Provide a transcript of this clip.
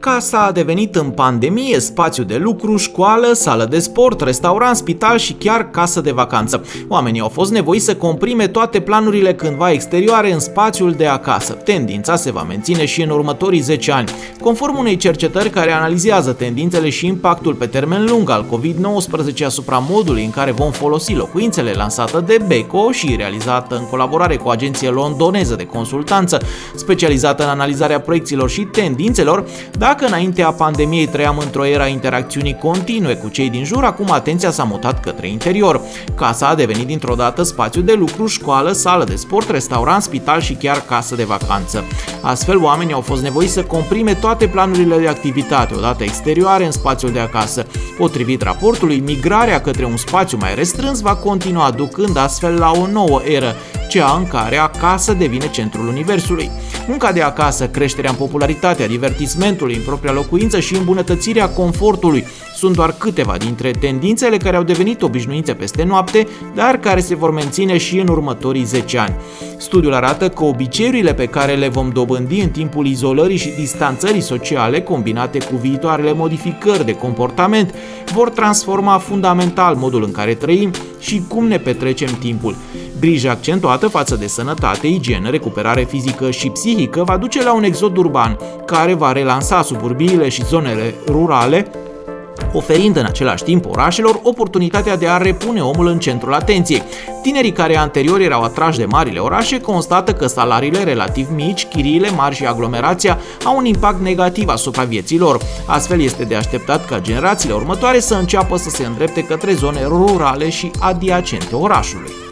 Casa a devenit în pandemie spațiu de lucru, școală, sală de sport, restaurant, spital și chiar casă de vacanță. Oamenii au fost nevoiți să comprime toate planurile cândva exterioare în spațiul de acasă. Tendința se va menține și în următorii 10 ani. Conform unei cercetări care analizează tendințele și impactul pe termen lung al COVID-19 asupra modului în care vom folosi locuințele lansată de Beko și realizată în colaborare cu o agenție londoneză de consultanță specializată în analizarea proiecțiilor și tendințelor, dacă înaintea pandemiei trăiam într-o era interacțiunii continue cu cei din jur, acum atenția s-a mutat către interior. Casa a devenit dintr-o dată spațiu de lucru, școală, sală de sport, restaurant, spital și chiar casă de vacanță. Astfel, oamenii au fost nevoiți să comprime toate planurile de activitate, odată exterioare, în spațiul de acasă. Potrivit raportului, migrarea către un spațiu mai restrâns va continua, ducând astfel la o nouă eră, cea în care acasă devine centrul universului. Munca de acasă, creșterea în popularitate a divertismentului în propria locuință și îmbunătățirea confortului sunt doar câteva dintre tendințele care au devenit obișnuințe peste noapte, dar care se vor menține și în următorii 10 ani. Studiul arată că obiceiurile pe care le vom dobândi în timpul izolării și distanțării sociale, combinate cu viitoarele modificări de comportament, vor transforma fundamental modul în care trăim și cum ne petrecem timpul. Grija accentuată față de sănătate, igienă, recuperare fizică și psihică va duce la un exod urban, care va relansa suburbiile și zonele rurale, oferind în același timp orașelor oportunitatea de a repune omul în centrul atenției. Tinerii care anterior erau atrași de marile orașe constată că salariile relativ mici, chiriile mari și aglomerația au un impact negativ asupra vieții lor. Astfel este de așteptat ca generațiile următoare să înceapă să se îndrepte către zone rurale și adiacente orașului.